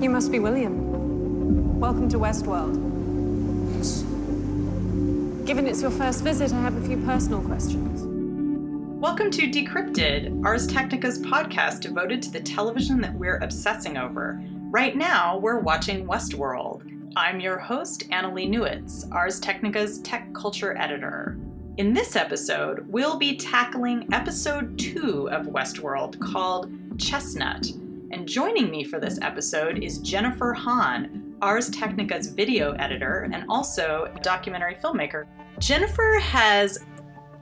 You must be William. Welcome to Westworld. Yes. Given it's your first visit, I have a few personal questions. Welcome to Decrypted, Ars Technica's podcast devoted to the television that we're obsessing over. Right now, we're watching Westworld. I'm your host, Annalee Newitz, Ars Technica's tech culture editor. In this episode, we'll be tackling episode two of Westworld called Chestnut. And joining me for this episode is Jennifer Hahn, Ars Technica's video editor and also documentary filmmaker. Jennifer has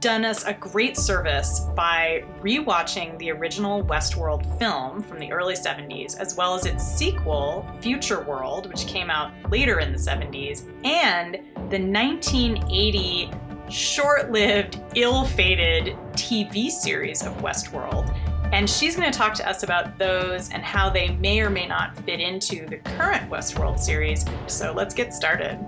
done us a great service by rewatching the original Westworld film from the early 70s, as well as its sequel, Future World, which came out later in the 70s, and the 1980 short lived, ill fated TV series of Westworld. And she's going to talk to us about those and how they may or may not fit into the current Westworld series. So let's get started.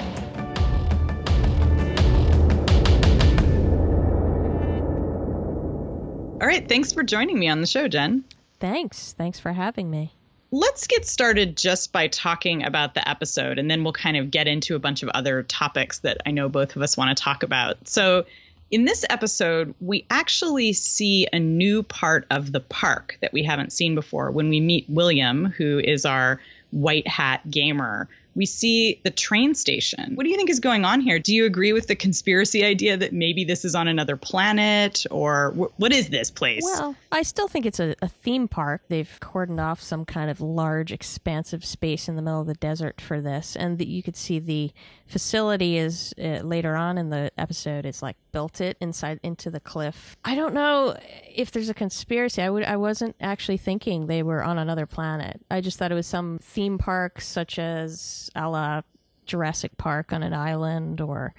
All right, thanks for joining me on the show, Jen. Thanks. Thanks for having me. Let's get started just by talking about the episode, and then we'll kind of get into a bunch of other topics that I know both of us want to talk about. So, in this episode, we actually see a new part of the park that we haven't seen before when we meet William, who is our white hat gamer we see the train station. What do you think is going on here? Do you agree with the conspiracy idea that maybe this is on another planet or wh- what is this place? Well, I still think it's a, a, theme park. They've cordoned off some kind of large, expansive space in the middle of the desert for this. And the, you could see the facility is uh, later on in the episode, it's like built it inside into the cliff. I don't know if there's a conspiracy. I would I wasn't actually thinking they were on another planet. I just thought it was some theme park such as a la Jurassic Park on an island or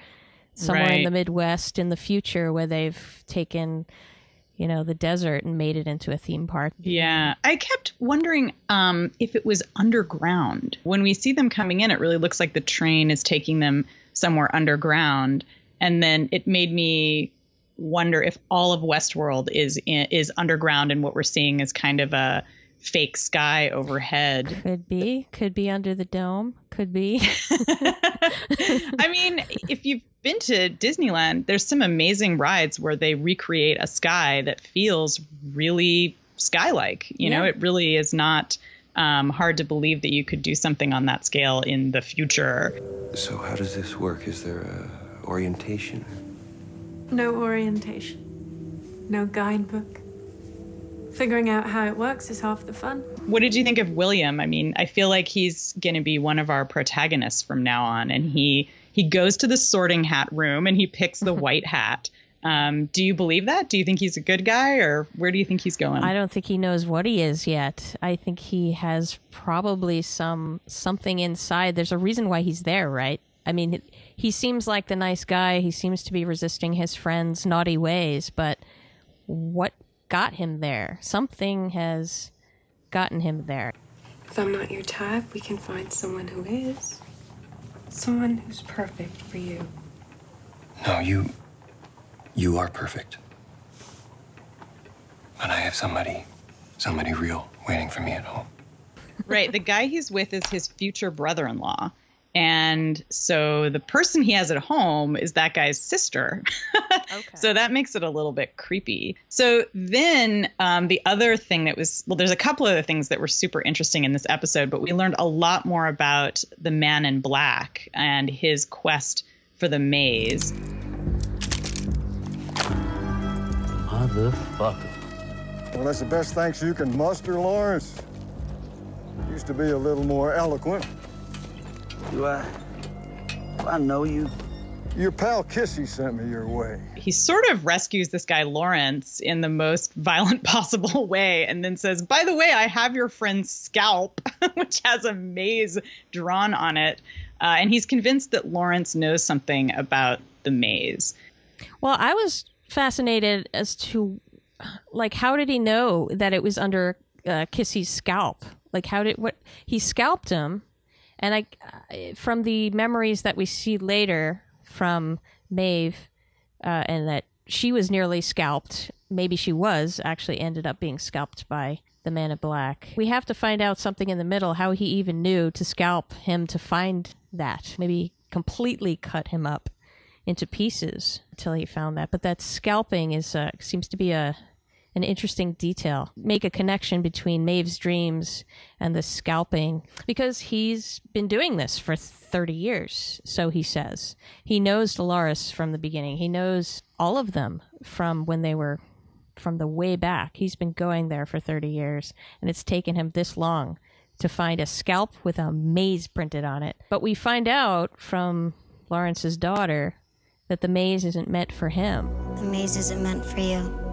somewhere right. in the Midwest in the future where they've taken you know the desert and made it into a theme park yeah i kept wondering um, if it was underground when we see them coming in it really looks like the train is taking them somewhere underground and then it made me wonder if all of westworld is in, is underground and what we're seeing is kind of a fake sky overhead. Could be. Could be under the dome. Could be. I mean, if you've been to Disneyland, there's some amazing rides where they recreate a sky that feels really sky like. You yeah. know, it really is not um, hard to believe that you could do something on that scale in the future. So, how does this work? Is there a orientation? No orientation. No guidebook figuring out how it works is half the fun. What did you think of William? I mean, I feel like he's going to be one of our protagonists from now on, and he he goes to the sorting hat room and he picks the white hat. Um, do you believe that? Do you think he's a good guy, or where do you think he's going? I don't think he knows what he is yet. I think he has probably some something inside. There's a reason why he's there, right? I mean, he seems like the nice guy. He seems to be resisting his friend's naughty ways, but what got him there. Something has gotten him there. If I'm not your type, we can find someone who is. Someone who's perfect for you. No, you. You are perfect. But I have somebody, somebody real waiting for me at home. Right. The guy he's with is his future brother in law. And so the person he has at home is that guy's sister. okay. So that makes it a little bit creepy. So then um, the other thing that was, well, there's a couple other things that were super interesting in this episode, but we learned a lot more about the man in black and his quest for the maze. Motherfucker. Well, that's the best thanks you can muster, Lawrence. Used to be a little more eloquent. Do I... do I know you? Your pal Kissy sent me your way. He sort of rescues this guy Lawrence in the most violent possible way and then says, By the way, I have your friend's scalp, which has a maze drawn on it. Uh, and he's convinced that Lawrence knows something about the maze. Well, I was fascinated as to, like, how did he know that it was under uh, Kissy's scalp? Like, how did what he scalped him? And I, from the memories that we see later from Maeve, uh, and that she was nearly scalped. Maybe she was actually ended up being scalped by the man in black. We have to find out something in the middle how he even knew to scalp him to find that. Maybe completely cut him up into pieces until he found that. But that scalping is uh, seems to be a an interesting detail. Make a connection between Maeve's dreams and the scalping because he's been doing this for 30 years, so he says. He knows Dolores from the beginning. He knows all of them from when they were from the way back. He's been going there for 30 years and it's taken him this long to find a scalp with a maze printed on it. But we find out from Lawrence's daughter that the maze isn't meant for him. The maze isn't meant for you.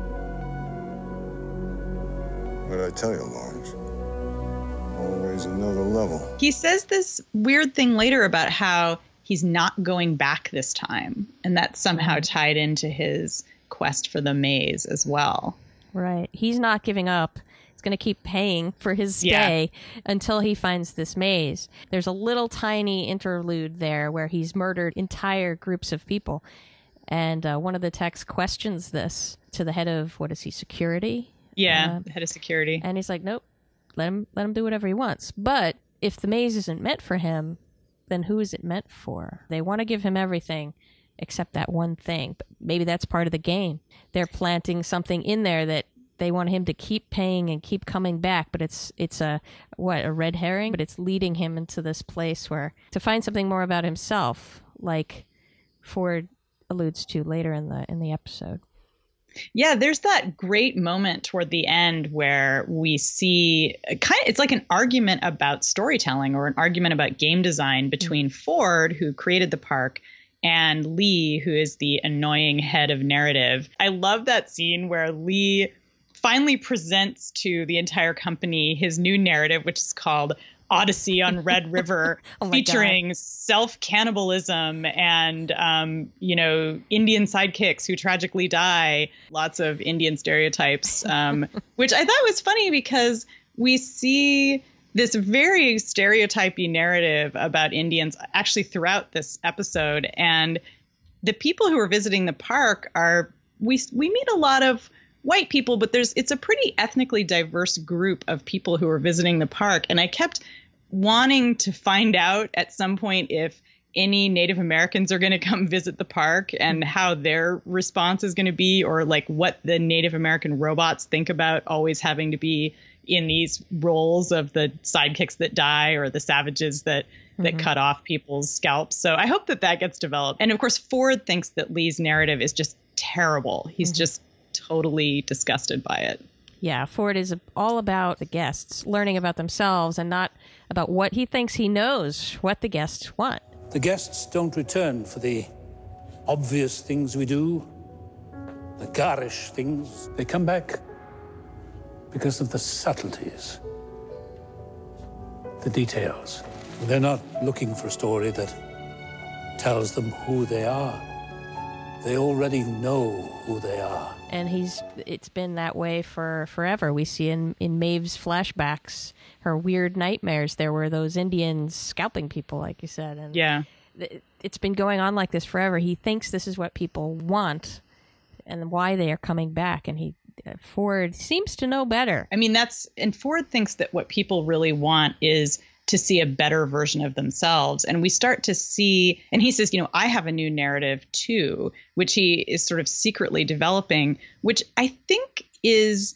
What did I tell you, Lawrence? Always another level. He says this weird thing later about how he's not going back this time, and that's somehow tied into his quest for the maze as well. Right. He's not giving up. He's going to keep paying for his Yeah. stay until he finds this maze. There's a little tiny interlude there where he's murdered entire groups of people. And uh, one of the texts questions this to the head of, what is he, security? Yeah, Uh, head of security. And he's like, nope, let him let him do whatever he wants. But if the maze isn't meant for him, then who is it meant for? They want to give him everything except that one thing. But maybe that's part of the game. They're planting something in there that they want him to keep paying and keep coming back, but it's it's a what a red herring, but it's leading him into this place where to find something more about himself, like Ford alludes to later in the in the episode. Yeah, there's that great moment toward the end where we see uh, kind of it's like an argument about storytelling or an argument about game design mm-hmm. between Ford, who created the park, and Lee, who is the annoying head of narrative. I love that scene where Lee finally presents to the entire company his new narrative, which is called Odyssey on Red River, Oh God. featuring self cannibalism and, um, you know, Indian sidekicks who tragically die, lots of Indian stereotypes, um, which I thought was funny because we see this very stereotypy narrative about Indians actually throughout this episode. And the people who are visiting the park are we we meet a lot of white people but there's it's a pretty ethnically diverse group of people who are visiting the park and i kept wanting to find out at some point if any native americans are going to come visit the park and how their response is going to be or like what the native american robots think about always having to be in these roles of the sidekicks that die or the savages that that mm-hmm. cut off people's scalps. So I hope that that gets developed. And of course, Ford thinks that Lee's narrative is just terrible. He's mm-hmm. just totally disgusted by it. Yeah, Ford is all about the guests learning about themselves and not about what he thinks he knows, what the guests want. The guests don't return for the obvious things we do, the garish things. They come back because of the subtleties, the details. They're not looking for a story that tells them who they are. They already know who they are. And he's it's been that way for forever. We see in in Maeve's flashbacks her weird nightmares. There were those Indians scalping people, like you said, and Yeah. th- it's been going on like this forever. He thinks this is what people want, and why they are coming back. And he uh, Ford seems to know better. I mean, that's, and Ford thinks that what people really want is to see a better version of themselves. And we start to see, and he says, you know, I have a new narrative too, which he is sort of secretly developing, which I think is.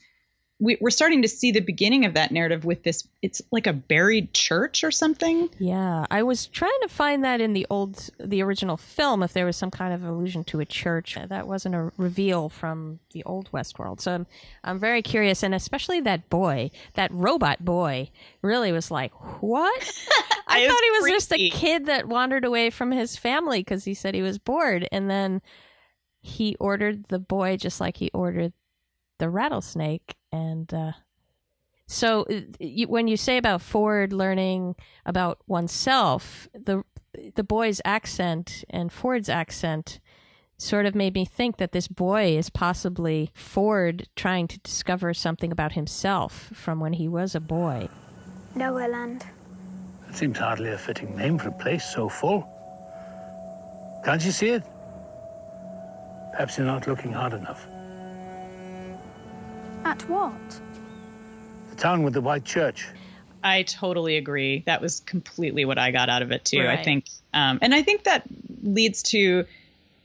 We, we're starting to see the beginning of that narrative with this. It's like a buried church or something. Yeah, I was trying to find that in the old, the original film, if there was some kind of allusion to a church. That wasn't a reveal from the old Westworld. So I'm, I'm very curious, and especially that boy, that robot boy, really was like, what? I thought he was just a kid that wandered away from his family because he said he was bored, and then he ordered the boy just like he ordered the rattlesnake, and. uh so uh, you, when you say about Ford learning about oneself, the the boy's accent and Ford's accent sort of made me think that this boy is possibly Ford trying to discover something about himself from when he was a boy. Nowhereland. It seems hardly a fitting name for a place so full. Can't you see it? Perhaps you're not looking hard enough. At what? The town with the white church. I totally agree. That was completely what I got out of it too. I think, um, and I think that leads to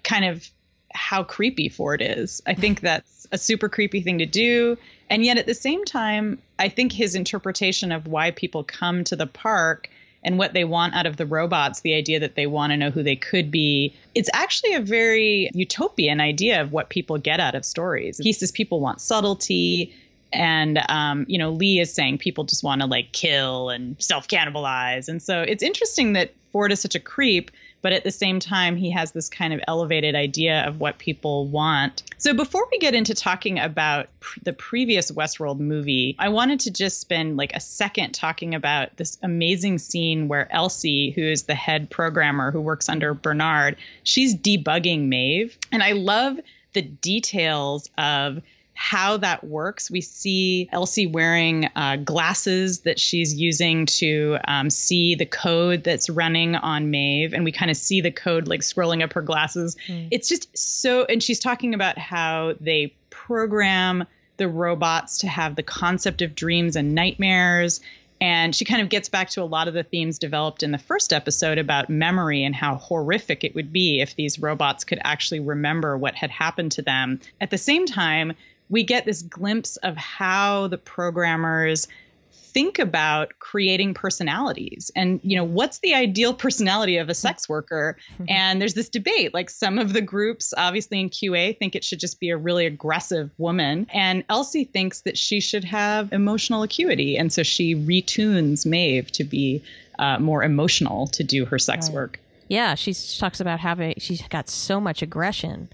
kind of how creepy Ford is. I think that's a super creepy thing to do, and yet at the same time, I think his interpretation of why people come to the park and what they want out of the robots, the idea that they want to know who they could be, it's actually a very utopian idea of what people get out of stories. He says people want subtlety and um, you know lee is saying people just want to like kill and self cannibalize and so it's interesting that ford is such a creep but at the same time he has this kind of elevated idea of what people want. So before we get into talking about pr- the previous westworld movie i wanted to just spend like a second talking about this amazing scene where elsie who is the head programmer who works under bernard she's debugging maeve. And i love the details of how that works. We see Elsie wearing uh, glasses that she's using to um, see the code that's running on Maeve, and we kind of see the code like scrolling up her glasses. It's just so, and she's talking about how they program the robots to have the concept of dreams and nightmares. And she kind of gets back to a lot of the themes developed in the first episode about memory and how horrific it would be if these robots could actually remember what had happened to them. At the same time, we get this glimpse of how the programmers think about creating personalities and you know what's the ideal personality of a sex worker and there's this debate like some of the groups obviously in qa think it should just be a really aggressive woman and elsie thinks that she should have emotional acuity and so she retunes maeve to be uh, more emotional to do her sex Right. work Yeah, she talks about having she's got so much aggression,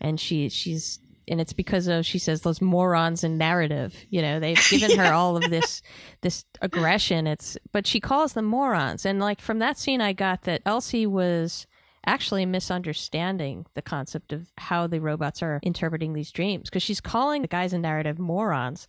and she she's and it's because of she says those morons in narrative. You know, they've given her all of this this aggression. It's but she calls them morons, and like from that scene, I got that Elsie was actually misunderstanding the concept of how the robots are interpreting these dreams because she's calling the guys in narrative morons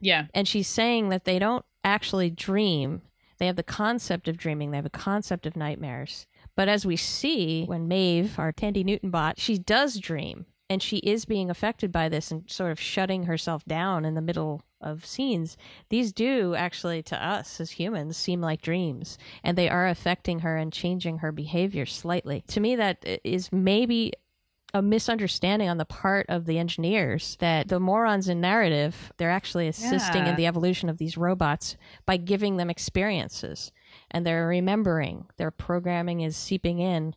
yeah and she's saying that they don't actually dream. They have the concept of dreaming. They have a concept of nightmares. But as we see, when Maeve, our Thandie Newton bot, she does dream, and she is being affected by this and sort of shutting herself down in the middle of scenes. These do actually, to us as humans, seem like dreams, and they are affecting her and changing her behavior slightly. To me, that is maybe a misunderstanding on the part of the engineers that the morons in narrative they're actually assisting Yeah. in the evolution of these robots by giving them experiences and they're remembering their programming is seeping in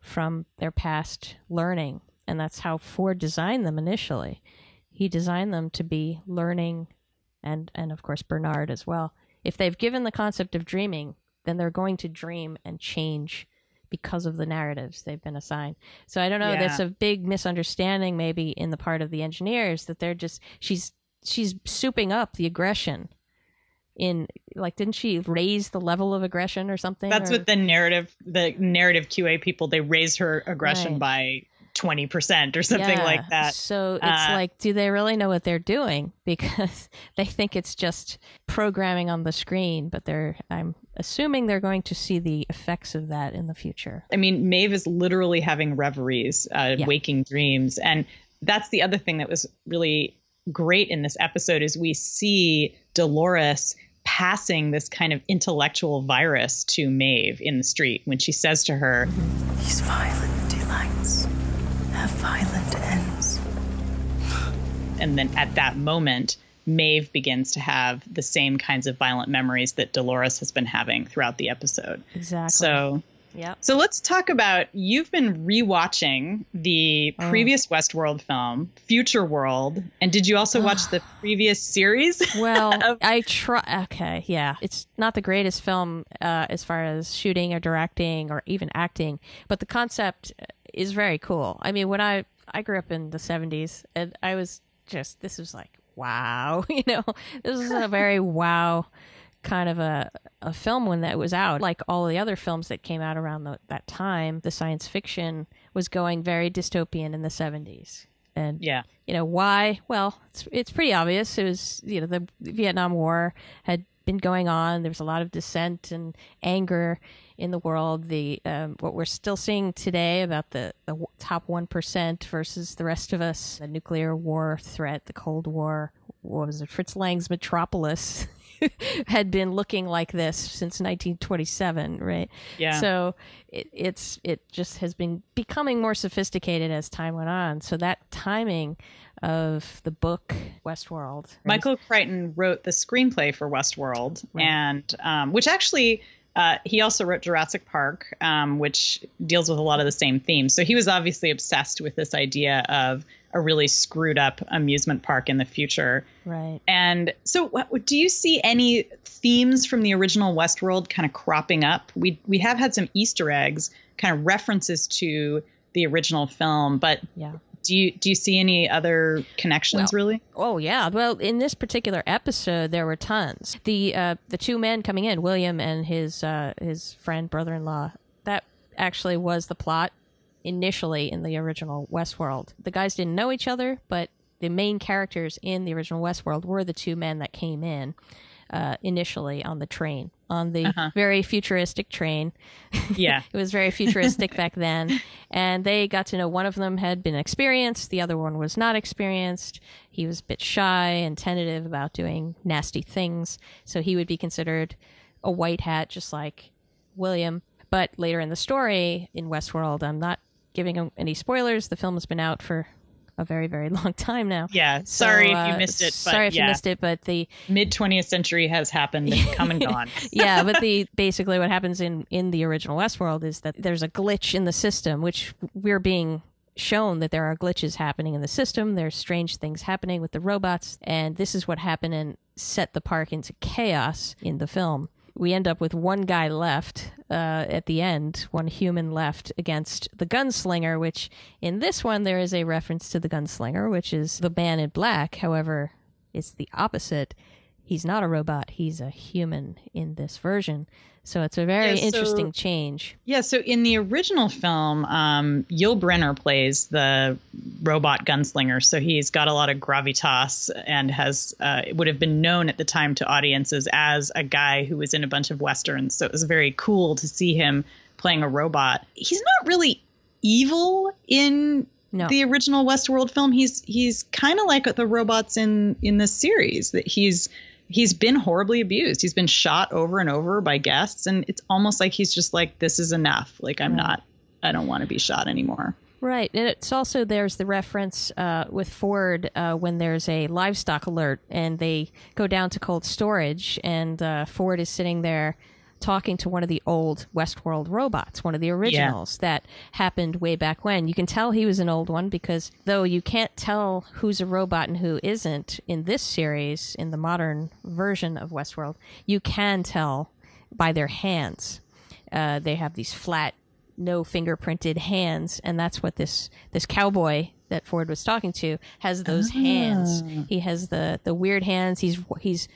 from their past learning and that's how ford designed them initially he designed them to be learning and and of course bernard as well if they've given the concept of dreaming then they're going to dream and change because of the narratives they've been assigned. So I don't know. That's Yeah. a big misunderstanding, maybe in the part of the engineers that they're just she's she's souping up the aggression. In like, didn't she raise the level of aggression or something? That's or- what the narrative, the narrative QA people, they raised her aggression Right. by 20% or something Yeah. like that. So it's Uh, like, do they really know what they're doing? Because they think it's just programming on the screen, but they're I'm assuming they're going to see the effects of that in the future. I mean, Maeve is literally having reveries, uh, Yeah. waking dreams. And that's the other thing that was really great in this episode is we see Dolores passing this kind of intellectual virus to Maeve in the street when she says to her, These violent delights have violent ends. and then at that moment Maeve begins to have the same kinds of violent memories that Dolores has been having throughout the episode. Exactly. So yeah. So let's talk about you've been rewatching the Oh. previous Westworld film, Future World, and did you also watch the previous series? Well, I try. Okay, yeah, it's not the greatest film uh, as far as shooting or directing or even acting, but the concept is very cool. I mean, when I I grew up in the '70s, and I was just this was like wow, you know, this was a very wow kind of a a film when that was out. Like all the other films that came out around the, that time, the science fiction was going very dystopian in the '70s. And yeah, you know why? Well, it's it's pretty obvious. It was you know the Vietnam War had been going on. There's a lot of dissent and anger in the world. The um, what we're still seeing today about the, the top one percent versus the rest of us, the nuclear war threat, the Cold War. What was it? Fritz Lang's Metropolis had been looking like this since 1927, right? Yeah. So it, it's it just has been becoming more sophisticated as time went on. So that timing of the book Westworld. Michael Crichton wrote the screenplay for Westworld, and um, which actually uh, he also wrote Jurassic Park, um, which deals with a lot of the same themes. So he was obviously obsessed with this idea of a really screwed up amusement park in the future. Right. And so, what, do you see any themes from the original Westworld kind of cropping up? We we have had some Easter eggs, kind of references to the original film, but yeah. Do you do you see any other connections Well, really? Oh yeah. Well, in this particular episode, there were tons. The uh, the two men coming in, William and his uh, his friend brother in law. That actually was the plot initially in the original Westworld. The guys didn't know each other, but the main characters in the original Westworld were the two men that came in uh, initially on the train, on the Uh-huh. very futuristic train. Yeah. it was very futuristic back then. And they got to know one of them had been experienced, the other one was not experienced. He was a bit shy and tentative about doing nasty things. So he would be considered a white hat, just like William. But later in the story in Westworld, I'm not giving any spoilers. The film has been out for a very, very long time now. Yeah. So, Sorry if uh, you missed it. But sorry if yeah. you missed it, but the Mid 20th century has happened and come and gone. yeah, but the basically what happens in in the original Westworld is that there's a glitch in the system, which we're being shown that there are glitches happening in the system. There's strange things happening with the robots, and this is what happened and set the park into chaos in the film. We end up with one guy left uh, at the end, one human left against the gunslinger, which in this one there is a reference to the gunslinger, which is the man in black. However, it's the opposite. He's not a robot, he's a human in this version. So it's a very Yeah, so- interesting change. Yeah, so in the original film, um, Yul Brynner plays the robot gunslinger. So he's got a lot of gravitas and has uh, would have been known at the time to audiences as a guy who was in a bunch of westerns. So it was very cool to see him playing a robot. He's not really evil in No. the original Westworld film. He's he's kind of like the robots in in this series. That he's he's been horribly abused. He's been shot over and over by guests, and it's almost like he's just like, "This is enough. Like I'm not. I don't want to be shot anymore." Right. And it's also there's the reference uh, with Ford uh, when there's a livestock alert and they go down to cold storage, and uh, Ford is sitting there talking to one of the old Westworld robots, one of the originals that happened way back when. You can tell he was an old one because though you can't tell who's a robot and who isn't in this series, in the modern version of Westworld, you can tell by their hands. Uh, they have these flat, no fingerprinted hands, and that's what this this cowboy that Ford was talking to has those hands. He has the the weird hands. He's he's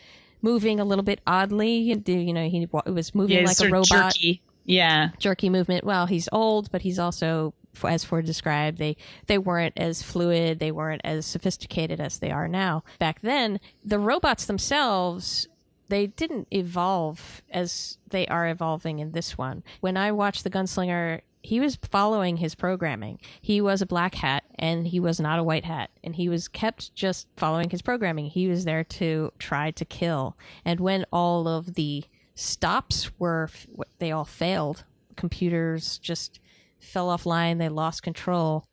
moving a little bit oddly. You know, he was moving Yeah, like a robot jerky. Yeah. jerky movement. Well, he's old, but he's also, as Ford described, they they weren't as fluid, they weren't as sophisticated as they are now. Back then, the robots themselves. They didn't evolve as they are evolving in this one. When I watched The Gunslinger, he was following his programming. He was a black hat and he was not a white hat. And he was kept just following his programming. He was there to try to kill. And when all of the stops were they all failed computers just fell offline they lost control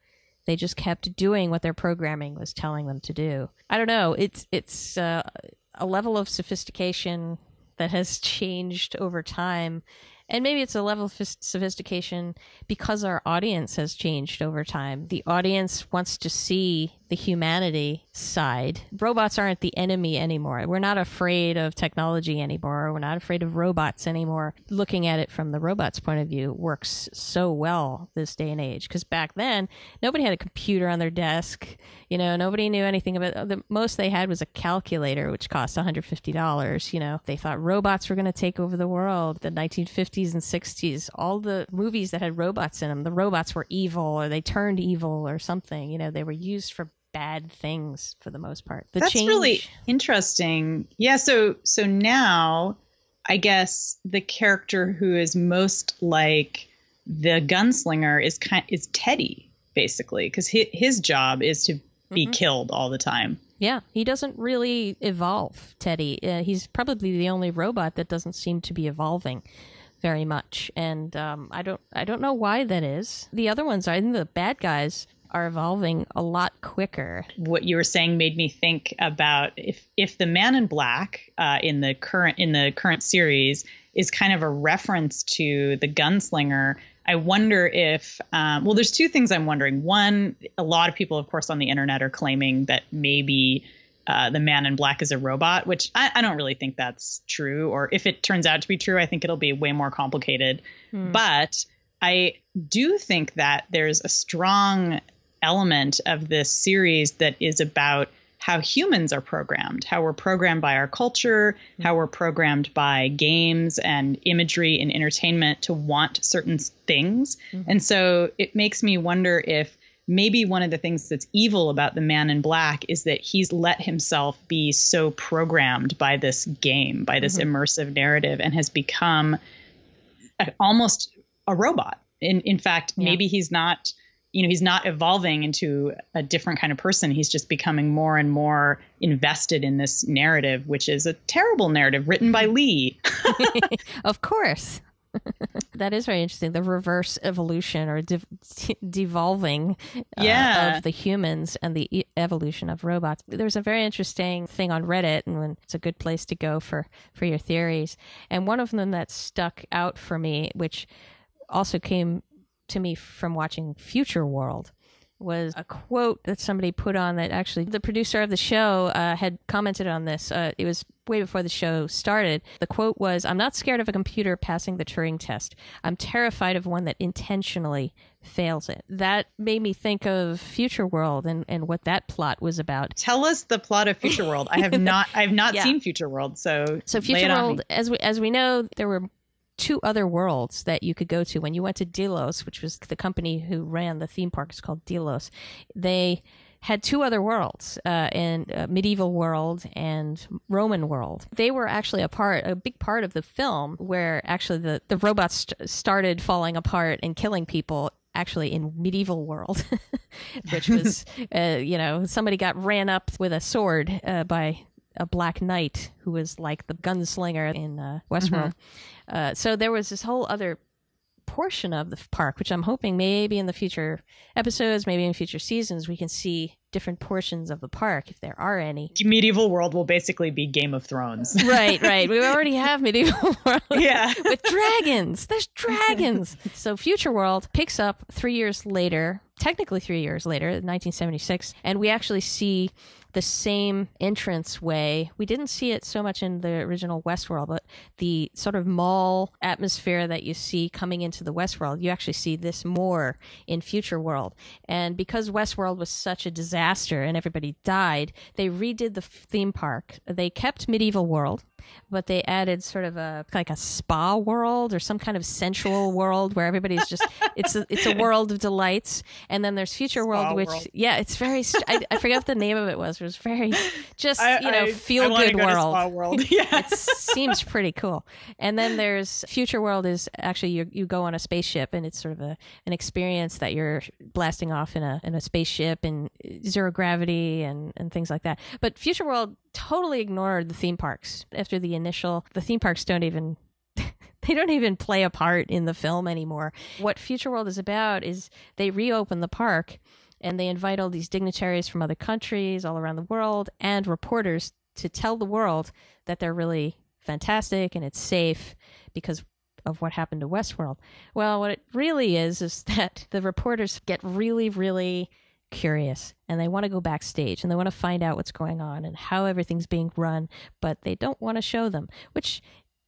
they just kept doing what their programming was telling them to do i don't know it's it's uh, a level of sophistication that has changed over time and maybe it's a level of sophistication because our audience has changed over time. The audience wants to see the humanity side. Robots aren't the enemy anymore. We're not afraid of technology anymore. We're not afraid of robots anymore. Looking at it from the robot's point of view works so well this day and age because back then nobody had a computer on their desk. You know, nobody knew anything about the most they had was a calculator which cost $150. You know, they thought robots were going to take over the world. The 1950s and 60s, all the movies that had robots in them, the robots were evil or they turned evil or something. You know, they were used for bad things for the most part. The That's change, really interesting. Yeah, so so now I guess the character who is most like the gunslinger is kind is Teddy basically because his, his job is to be Mhm. killed all the time. Yeah, he doesn't really evolve, Teddy. Uh, he's probably the only robot that doesn't seem to be evolving very much, and um, I don't, I don't know why that is. The other ones, I think the bad guys are evolving a lot quicker. What you were saying made me think about if if the Man in Black uh, in the current in the current series is kind of a reference to the gunslinger. I wonder if, um, well, there's two things I'm wondering. One, a lot of people, of course, on the internet are claiming that maybe uh, the man in black is a robot, which I, I don't really think that's true. Or if it turns out to be true, I think it'll be way more complicated. Hmm. But I do think that there's a strong element of this series that is about how humans are programmed, how we're programmed by our culture, how we're programmed by games and imagery and entertainment to want certain things. And so it makes me wonder if maybe one of the things that's evil about the man in black is that he's let himself be so programmed by this game, by this Mhm. immersive narrative, and has become a, almost a robot. In in fact, Yeah. maybe he's not you know he's not evolving into a different kind of person he's just becoming more and more invested in this narrative which is a terrible narrative written by lee of course. that is very interesting. The reverse evolution or de- devolving uh, Yeah. of the humans and the e- evolution of robots. There's a very interesting thing on Reddit, and it's a good place to go for, for your theories. And one of them that stuck out for me, which also came to me from watching Future World, was a quote that somebody put on that actually the producer of the show uh, had commented on this. Uh, it was way before the show started. The quote was I'm not scared of a computer passing the Turing test. I'm terrified of one that intentionally fails it. That made me think of Future World and, and what that plot was about. tell us the plot of future world i have not i've not Yeah. seen future world so So Future it on me. World, as we as we know, there were two other worlds that you could go to when you went to Delos, which was the company who ran the theme park. It's called Delos. They had two other worlds, uh, in uh, medieval world and Roman world. They were actually a part, a big part of the film, where actually the the robots st- started falling apart and killing people. Actually, in medieval world, which was, uh, you know, somebody got ran up with a sword uh, by a black knight who was like the gunslinger in uh, Westworld. Uh, so there was this whole other portion of the park, which I'm hoping maybe in the future episodes, maybe in future seasons, we can see different portions of the park if there are any. medieval world will basically be game of thrones right, right. We already have medieval world yeah with dragons. There's dragons. so Future World picks up three years later, technically three years later, 1976, and we actually see the same entrance way. We didn't see it so much in the original Westworld, but the sort of mall atmosphere that you see coming into the Westworld, you actually see this more in Future World. And because Westworld was such a disaster and everybody died, they redid the theme park. They kept Medieval World, but they added sort of a like a spa world or some kind of sensual world where everybody's just it's a, it's a world of delights. And then there's Future World, Spa which world. yeah, it's very I, I forget what the name of it was. It was very just I- you know I- I feel good go world. Spa world. yeah it seems pretty cool. And then there's Future World is actually you you go on a spaceship and it's sort of a an experience that you're blasting off in a in a spaceship and zero gravity and and things like that. But Future World totally ignored the theme parks after the initial the theme parks don't even they don't even play a part in the film anymore. What Future World is about is they reopen the park and they invite all these dignitaries from other countries all around the world and reporters to tell the world that they're really fantastic and it's safe because of what happened to Westworld. Well, what it really is is that the reporters get really, really curious and they want to go backstage and they want to find out what's going on and how everything's being run, but they don't want to show them, which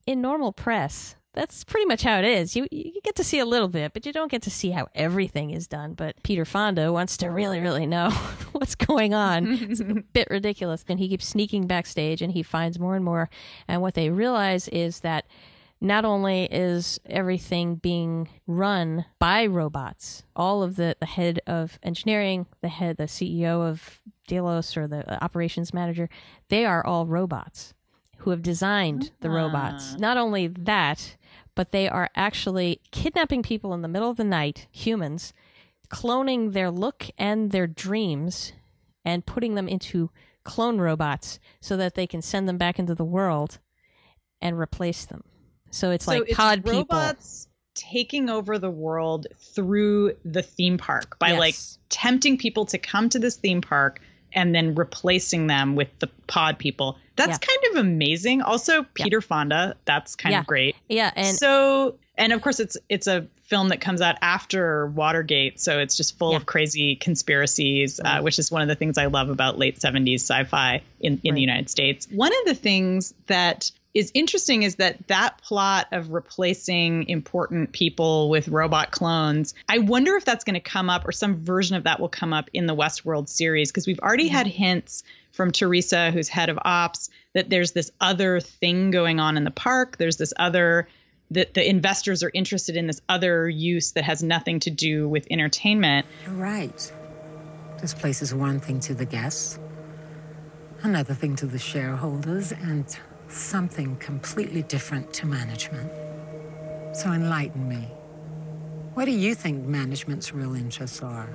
in normal press, that's pretty much how it is. You you get to see a little bit, but you don't get to see how everything is done. But Peter Fonda wants to really, really know what's going on. It's a bit ridiculous. And he keeps sneaking backstage and he finds more and more. And what they realize is that not only is everything being run by robots, all of the, the head of engineering, the head, the CEO of Delos or the operations manager, they are all robots who have designed the ah. robots. Not only that, but they are actually kidnapping people in the middle of the night, humans, cloning their look and their dreams and putting them into clone robots so that they can send them back into the world and replace them. So it's like it's pod people. robots taking over the world through the theme park by Yes. like tempting people to come to this theme park and then replacing them with the pod people. That's Yeah. kind of amazing. Also, Peter Fonda, that's kind Yeah. of great. Yeah, and so and of course it's it's a film that comes out after Watergate, so it's just full of crazy conspiracies, uh, which is one of the things I love about late 70s sci-fi in in the United States. One of the things that is interesting is that that plot of replacing important people with robot clones. I wonder if that's going to come up or some version of that will come up in the Westworld series because we've already had mm-hmm. hints from Theresa, who's head of ops, that there's this other thing going on in the park. There's this other that the investors are interested in this other use that has nothing to do with entertainment. You're right. This place is one thing to the guests, another thing to the shareholders, and something completely different to management. So enlighten me. What do you think management's real interests are?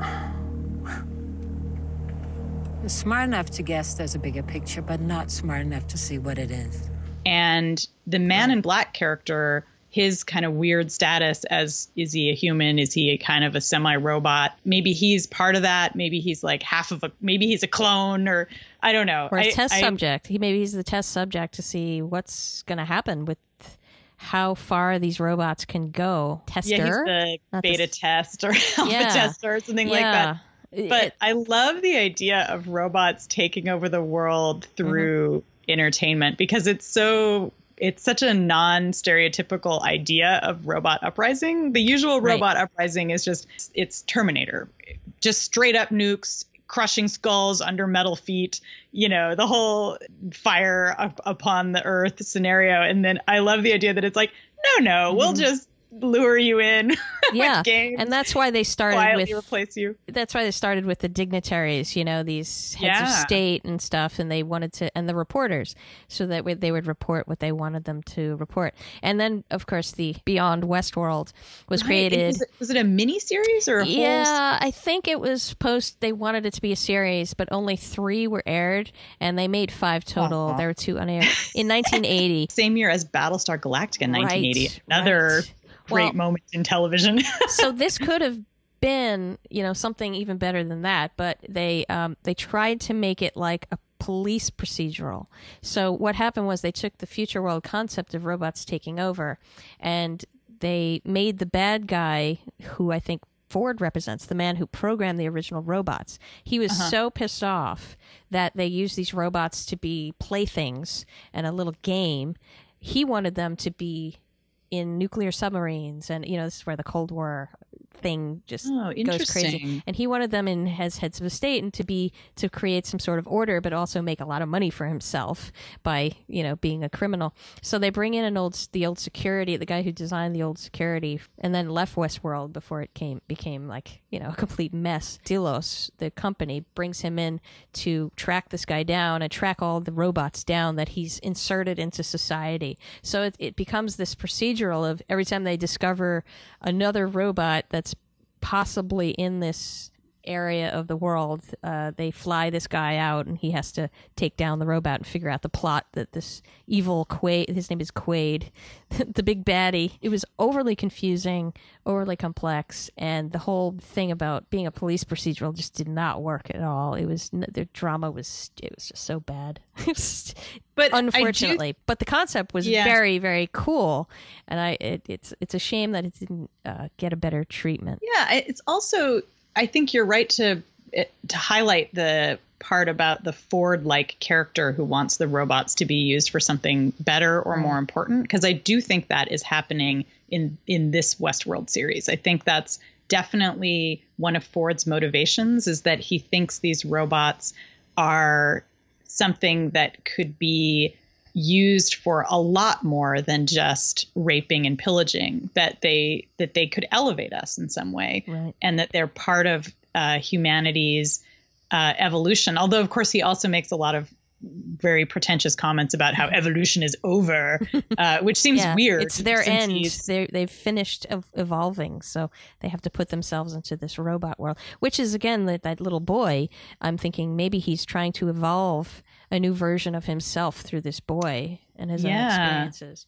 Smart enough to guess there's a bigger picture, but not smart enough to see what it is. And the man in black character, his kind of weird status as is he a human? Is he a kind of a semi robot? Maybe he's part of that. Maybe he's like half of a, maybe he's a clone or I don't know. or a I- test I- subject. He maybe he's the test subject to see what's going to happen with how far these robots can go. Tester, Yeah, he's the the beta s- test or alpha Yeah. tester or something like that. But I love the idea of robots taking over the world through Mm-hmm. entertainment because it's so it's such a non-stereotypical idea of robot uprising. The usual Right. robot uprising is just it's Terminator. Just straight up nukes crushing skulls under metal feet, you know, the whole fire up upon the earth scenario and then I love the idea that it's like no no, we'll Mhm. just lure you in yeah, and that's why they started quietly with replace you. that's why they started with the dignitaries, you know, these heads of state and stuff, and they wanted to, and the reporters, so that they would report what they wanted them to report. And then, of course, the Beyond Westworld was Right. created. Was it, was it a mini series or a? Yeah, I think it was post. They wanted it to be a series, but only three were aired, and they made five total. Aw. There were two unaired in 1980. Same year as Battlestar Galactica in Right, 1980. Another great Well- moment in television. so this could have been, you know, something even better than that, but they um, they tried to make it like a police procedural. So what happened was they took the future world concept of robots taking over, and they made the bad guy, who I think Ford represents, the man who programmed the original robots. He was Uh-huh. so pissed off that they used these robots to be playthings and a little game. He wanted them to be in nuclear submarines and you know this is where the cold war thing just Oh, goes crazy. and he wanted them in as heads of state and to be to create some sort of order but also make a lot of money for himself by you know being a criminal. So they bring in an old the old security the guy who designed the old security and then left westworld before it came became like you know a complete mess. Delos, the company brings him in to track this guy down and track all the robots down that he's inserted into society. So it, it becomes this procedural of every time they discover another robot that's possibly in this area of the world, uh, they fly this guy out, and he has to take down the robot and figure out the plot that this evil Quaid, his name is Quaid, the big baddie. It was overly confusing, overly complex, and the whole thing about being a police procedural just did not work at all. It was the drama was it was just so bad. But I do- unfortunately, but the concept was Yeah. very very cool, and I it, it's it's a shame that it didn't uh, get a better treatment. Yeah, it's also I think you're right to to highlight the part about the Ford-like character who wants the robots to be used for something better or more important because I do think that is happening in in this Westworld series. I think that's definitely one of Ford's motivations is that he thinks these robots are something that could be used for a lot more than just raping and pillaging that they that they could elevate us in some way Right. and that they're part of uh, humanity's uh, evolution. Although, of course, he also makes a lot of very pretentious comments about how evolution is over, uh, which seems Yeah, weird. It's their end. he's- They they've finished ev- evolving, so they have to put themselves into this robot world. Which is again that that little boy. I'm thinking maybe he's trying to evolve a new version of himself through this boy and his own experiences.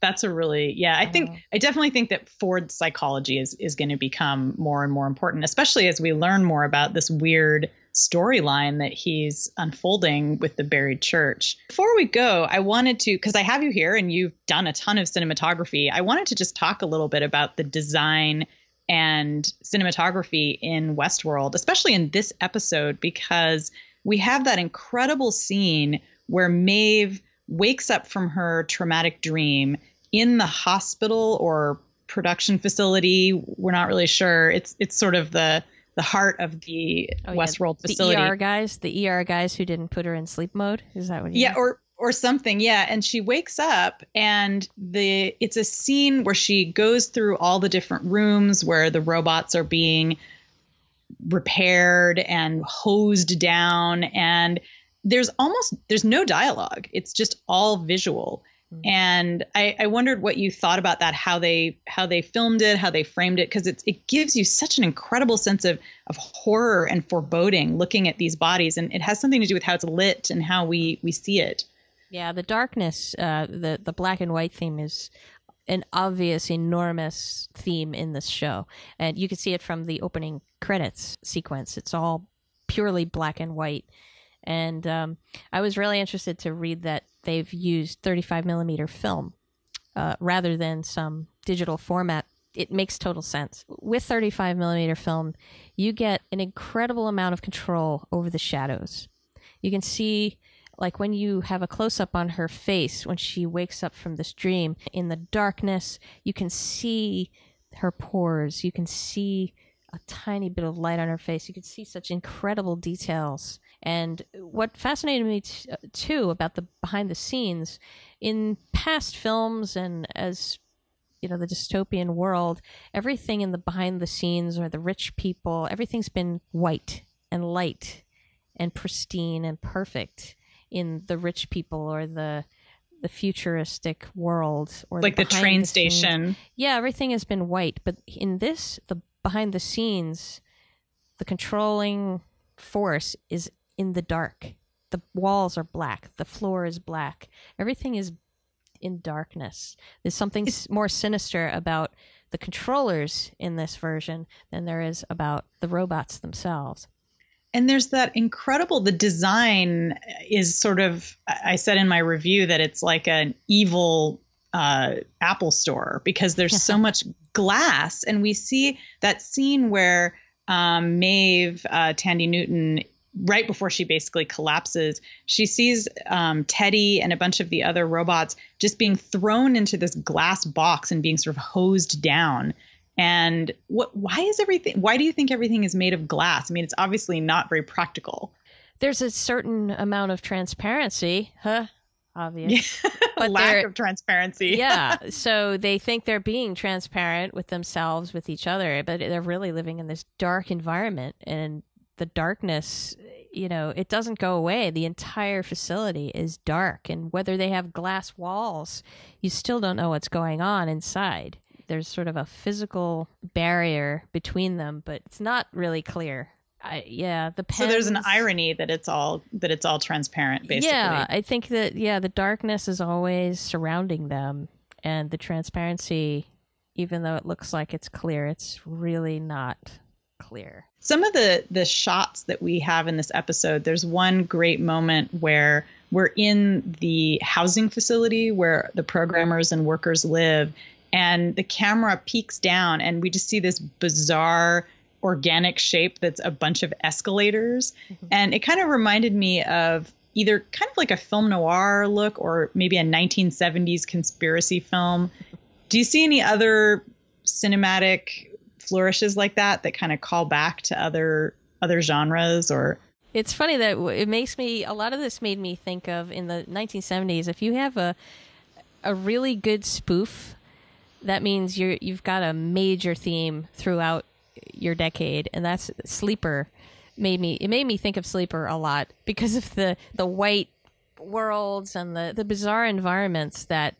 That's a really yeah. I think I definitely think that Ford's psychology is is going to become more and more important, especially as we learn more about this weird storyline that he's unfolding with the buried church. Before we go, I wanted to because I have you here and you've done a ton of cinematography. I wanted to just talk a little bit about the design and cinematography in Westworld, especially in this episode, because we have that incredible scene where Maeve wakes up from her traumatic dream in the hospital or production facility. We're not really sure. It's it's sort of the the heart of the Oh, yeah, Westworld facility. The ER guys, the ER guys who didn't put her in sleep mode. Is that what? You yeah or or something yeah and she wakes up and the it's a scene where she goes through all the different rooms where the robots are being repaired and hosed down and there's almost there's no dialogue it's just all visual and I, I wondered what you thought about that how they how they filmed it how they framed it because it's it gives you such an incredible sense of of horror and foreboding looking at these bodies. And it has something to do with how it's lit and how we we see it. Yeah, the darkness, uh, the the black and white theme is an obvious, enormous theme in this show, and you can see it from the opening credits sequence. It's all purely black and white, and um, I was really interested to read that they've used 35 millimeter film uh, rather than some digital format. It makes total sense. With 35 millimeter film, you get an incredible amount of control over the shadows. You can see like when you have a close up on her face when she wakes up from this dream in the darkness you can see her pores you can see a tiny bit of light on her face you can see such incredible details and what fascinated me t- uh, too about the behind the scenes in past films and as you know the dystopian world everything in the behind the scenes or the rich people everything's been white and light and pristine and perfect in the rich people or the the futuristic world or Like the behind train scenes. station. Yeah, everything has been white, but in this, the behind the scenes, the controlling force is in the dark. The walls are black, the floor is black. Everything is in darkness. There's something more sinister about the controllers in this version than there is about the robots themselves. and there's that incredible the design is sort of i said in my review that it's like an evil uh, apple store because there's so much glass and we see that scene where um, maeve uh, Thandie Newton right before she basically collapses she sees um, teddy and a bunch of the other robots just being thrown into this glass box and being sort of hosed down and what why is everything why do you think everything is made of glass i mean it's obviously not very practical There's a certain amount of transparency, huh? Obvious. But lack of transparency yeah. So they think they're being transparent with themselves, with each other, but they're really living in this dark environment. And the darkness, you know, it doesn't go away. The entire facility is dark. And whether they have glass walls, you still don't know what's going on inside. There's sort of a physical barrier between them, but it's not really clear. I, yeah, the so there's an irony that it's all that it's all transparent basically yeah, I think that yeah, the darkness is always surrounding them, and the transparency, even though it looks like it's clear, it's really not clear. some of the the shots that we have in this episode there's one great moment where we're in the housing facility where the programmers and workers live and the camera peeks down and we just see this bizarre organic shape that's a bunch of escalators. Mm-hmm. And it kind of reminded me of either kind of like a film noir look or maybe a 1970s conspiracy film. Do you see any other cinematic flourishes like that that kind of call back to other other genres or It's funny that it makes me a lot of this made me think of in the 1970s. If you have a a really good spoof, that means you're you've got a major theme throughout your decade, and that's Sleeper. Made me it made me think of Sleeper a lot because of the the white worlds and the the bizarre environments that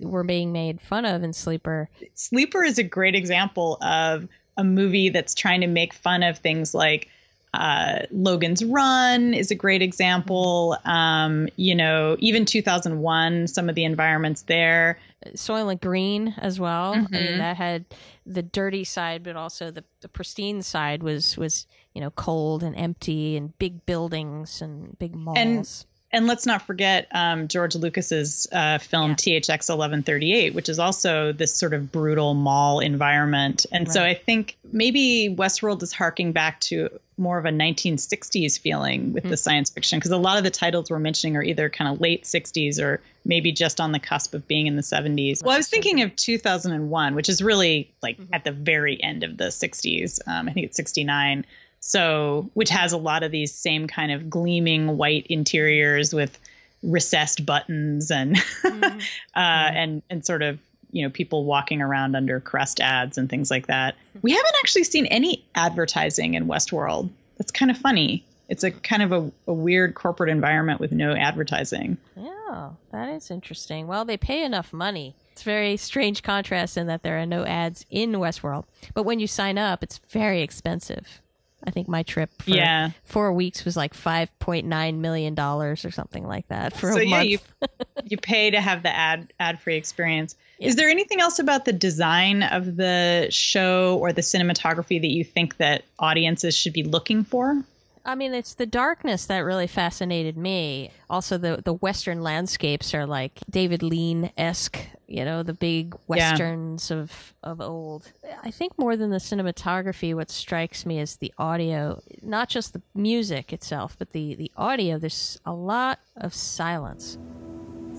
were being made fun of in Sleeper. Sleeper is a great example of a movie that's trying to make fun of things like uh, Logan's Run is a great example. Um, you know, even 2001, some of the environments there. Soylent Green as well. Mm-hmm. I mean, that had the dirty side, but also the, the pristine side was was you know cold and empty and big buildings and big malls. And and let's not forget um, George Lucas's uh, film yeah. THX 1138, which is also this sort of brutal mall environment. And right. so I think maybe Westworld is harking back to more of a 1960s feeling with mm-hmm. the science fiction because a lot of the titles we're mentioning are either kind of late 60s or maybe just on the cusp of being in the 70s. Well, I was thinking of 2001, which is really like mm-hmm. at the very end of the 60s. Um, I think it's 69. So, which has a lot of these same kind of gleaming white interiors with recessed buttons and mm-hmm. uh, mm-hmm. and and sort of you know people walking around under crest ads and things like that. We haven't actually seen any advertising in Westworld. That's kind of funny. It's a kind of a, a weird corporate environment with no advertising. Yeah, that is interesting. Well, they pay enough money. It's very strange contrast in that there are no ads in Westworld, but when you sign up, it's very expensive. I think my trip for yeah. four weeks was like five point nine million dollars or something like that for so a yeah, month. you you pay to have the ad ad free experience. Yeah. Is there anything else about the design of the show or the cinematography that you think that audiences should be looking for? I mean, it's the darkness that really fascinated me. Also, the the western landscapes are like David Lean esque. You know, the big westerns yeah. of of old. I think more than the cinematography, what strikes me is the audio. Not just the music itself, but the the audio. There's a lot of silence.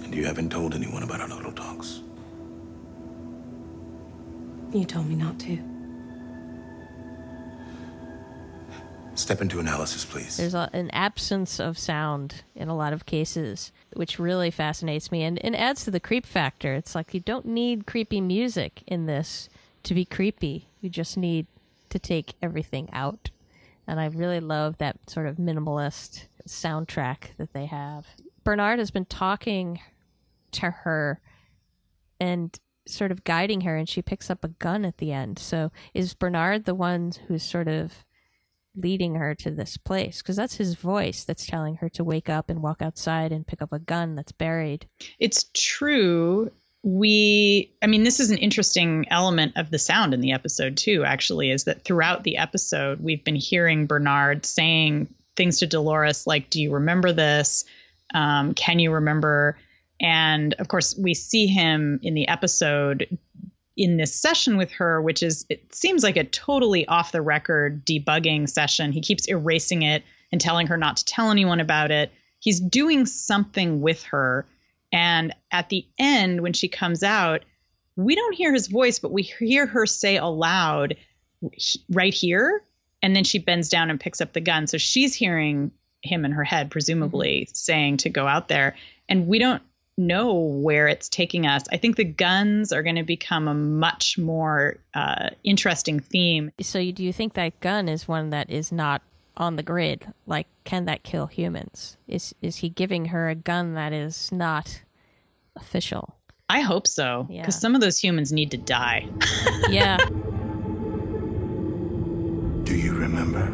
And you haven't told anyone about our little talks. You told me not to. Step into analysis, please. There's a, an absence of sound in a lot of cases, which really fascinates me and, and adds to the creep factor. It's like you don't need creepy music in this to be creepy. You just need to take everything out. And I really love that sort of minimalist soundtrack that they have. Bernard has been talking to her and sort of guiding her, and she picks up a gun at the end. So is Bernard the one who's sort of leading her to this place because that's his voice that's telling her to wake up and walk outside and pick up a gun that's buried. It's true. We, I mean, this is an interesting element of the sound in the episode, too, actually, is that throughout the episode, we've been hearing Bernard saying things to Dolores like, Do you remember this? Um, can you remember? And of course, we see him in the episode in this session with her, which is, it seems like a totally off the record debugging session. He keeps erasing it and telling her not to tell anyone about it. He's doing something with her. And at the end, when she comes out, we don't hear his voice, but we hear her say aloud, right here. And then she bends down and picks up the gun. So she's hearing him in her head, presumably mm-hmm. saying to go out there. And we don't know where it's taking us. I think the guns are going to become a much more uh, interesting theme. So, do you think that gun is one that is not on the grid? Like, can that kill humans? Is is he giving her a gun that is not official? I hope so, because yeah. some of those humans need to die. yeah. Do you remember?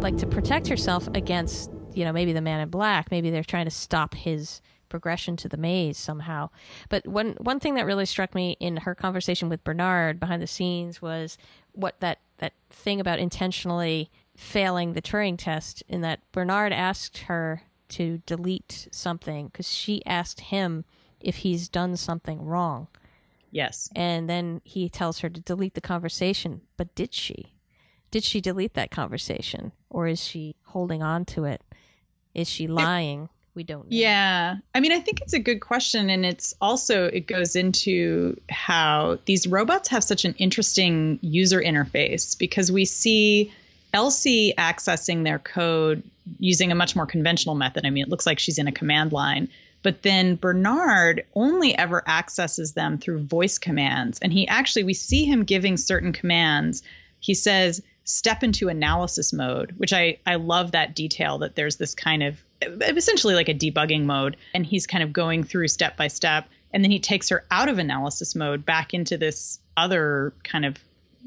Like to protect herself against, you know, maybe the man in black. Maybe they're trying to stop his progression to the maze somehow. But one one thing that really struck me in her conversation with Bernard behind the scenes was what that that thing about intentionally failing the Turing test in that Bernard asked her to delete something because she asked him if he's done something wrong. Yes. And then he tells her to delete the conversation, but did she? Did she delete that conversation or is she holding on to it? Is she lying? We don't know. Yeah. I mean, I think it's a good question. And it's also, it goes into how these robots have such an interesting user interface because we see Elsie accessing their code using a much more conventional method. I mean, it looks like she's in a command line. But then Bernard only ever accesses them through voice commands. And he actually, we see him giving certain commands he says, step into analysis mode, which I, I love that detail that there's this kind of essentially like a debugging mode. And he's kind of going through step by step. And then he takes her out of analysis mode back into this other kind of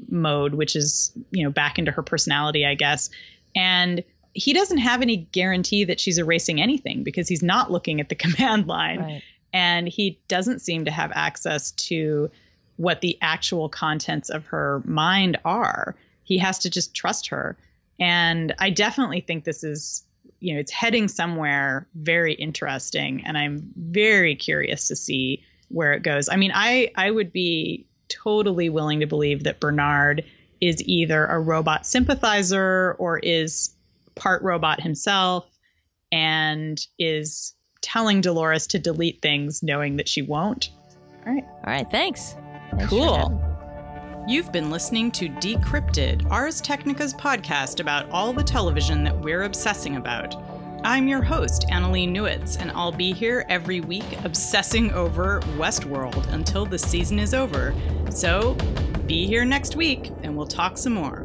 mode, which is, you know, back into her personality, I guess. And he doesn't have any guarantee that she's erasing anything because he's not looking at the command line. Right. And he doesn't seem to have access to what the actual contents of her mind are. He has to just trust her. And I definitely think this is, you know, it's heading somewhere very interesting. And I'm very curious to see where it goes. I mean, I, I would be totally willing to believe that Bernard is either a robot sympathizer or is part robot himself and is telling Dolores to delete things knowing that she won't. All right. All right. Thanks. thanks cool. You've been listening to Decrypted, Ars Technica's podcast about all the television that we're obsessing about. I'm your host, Annalee Newitz, and I'll be here every week obsessing over Westworld until the season is over. So be here next week and we'll talk some more.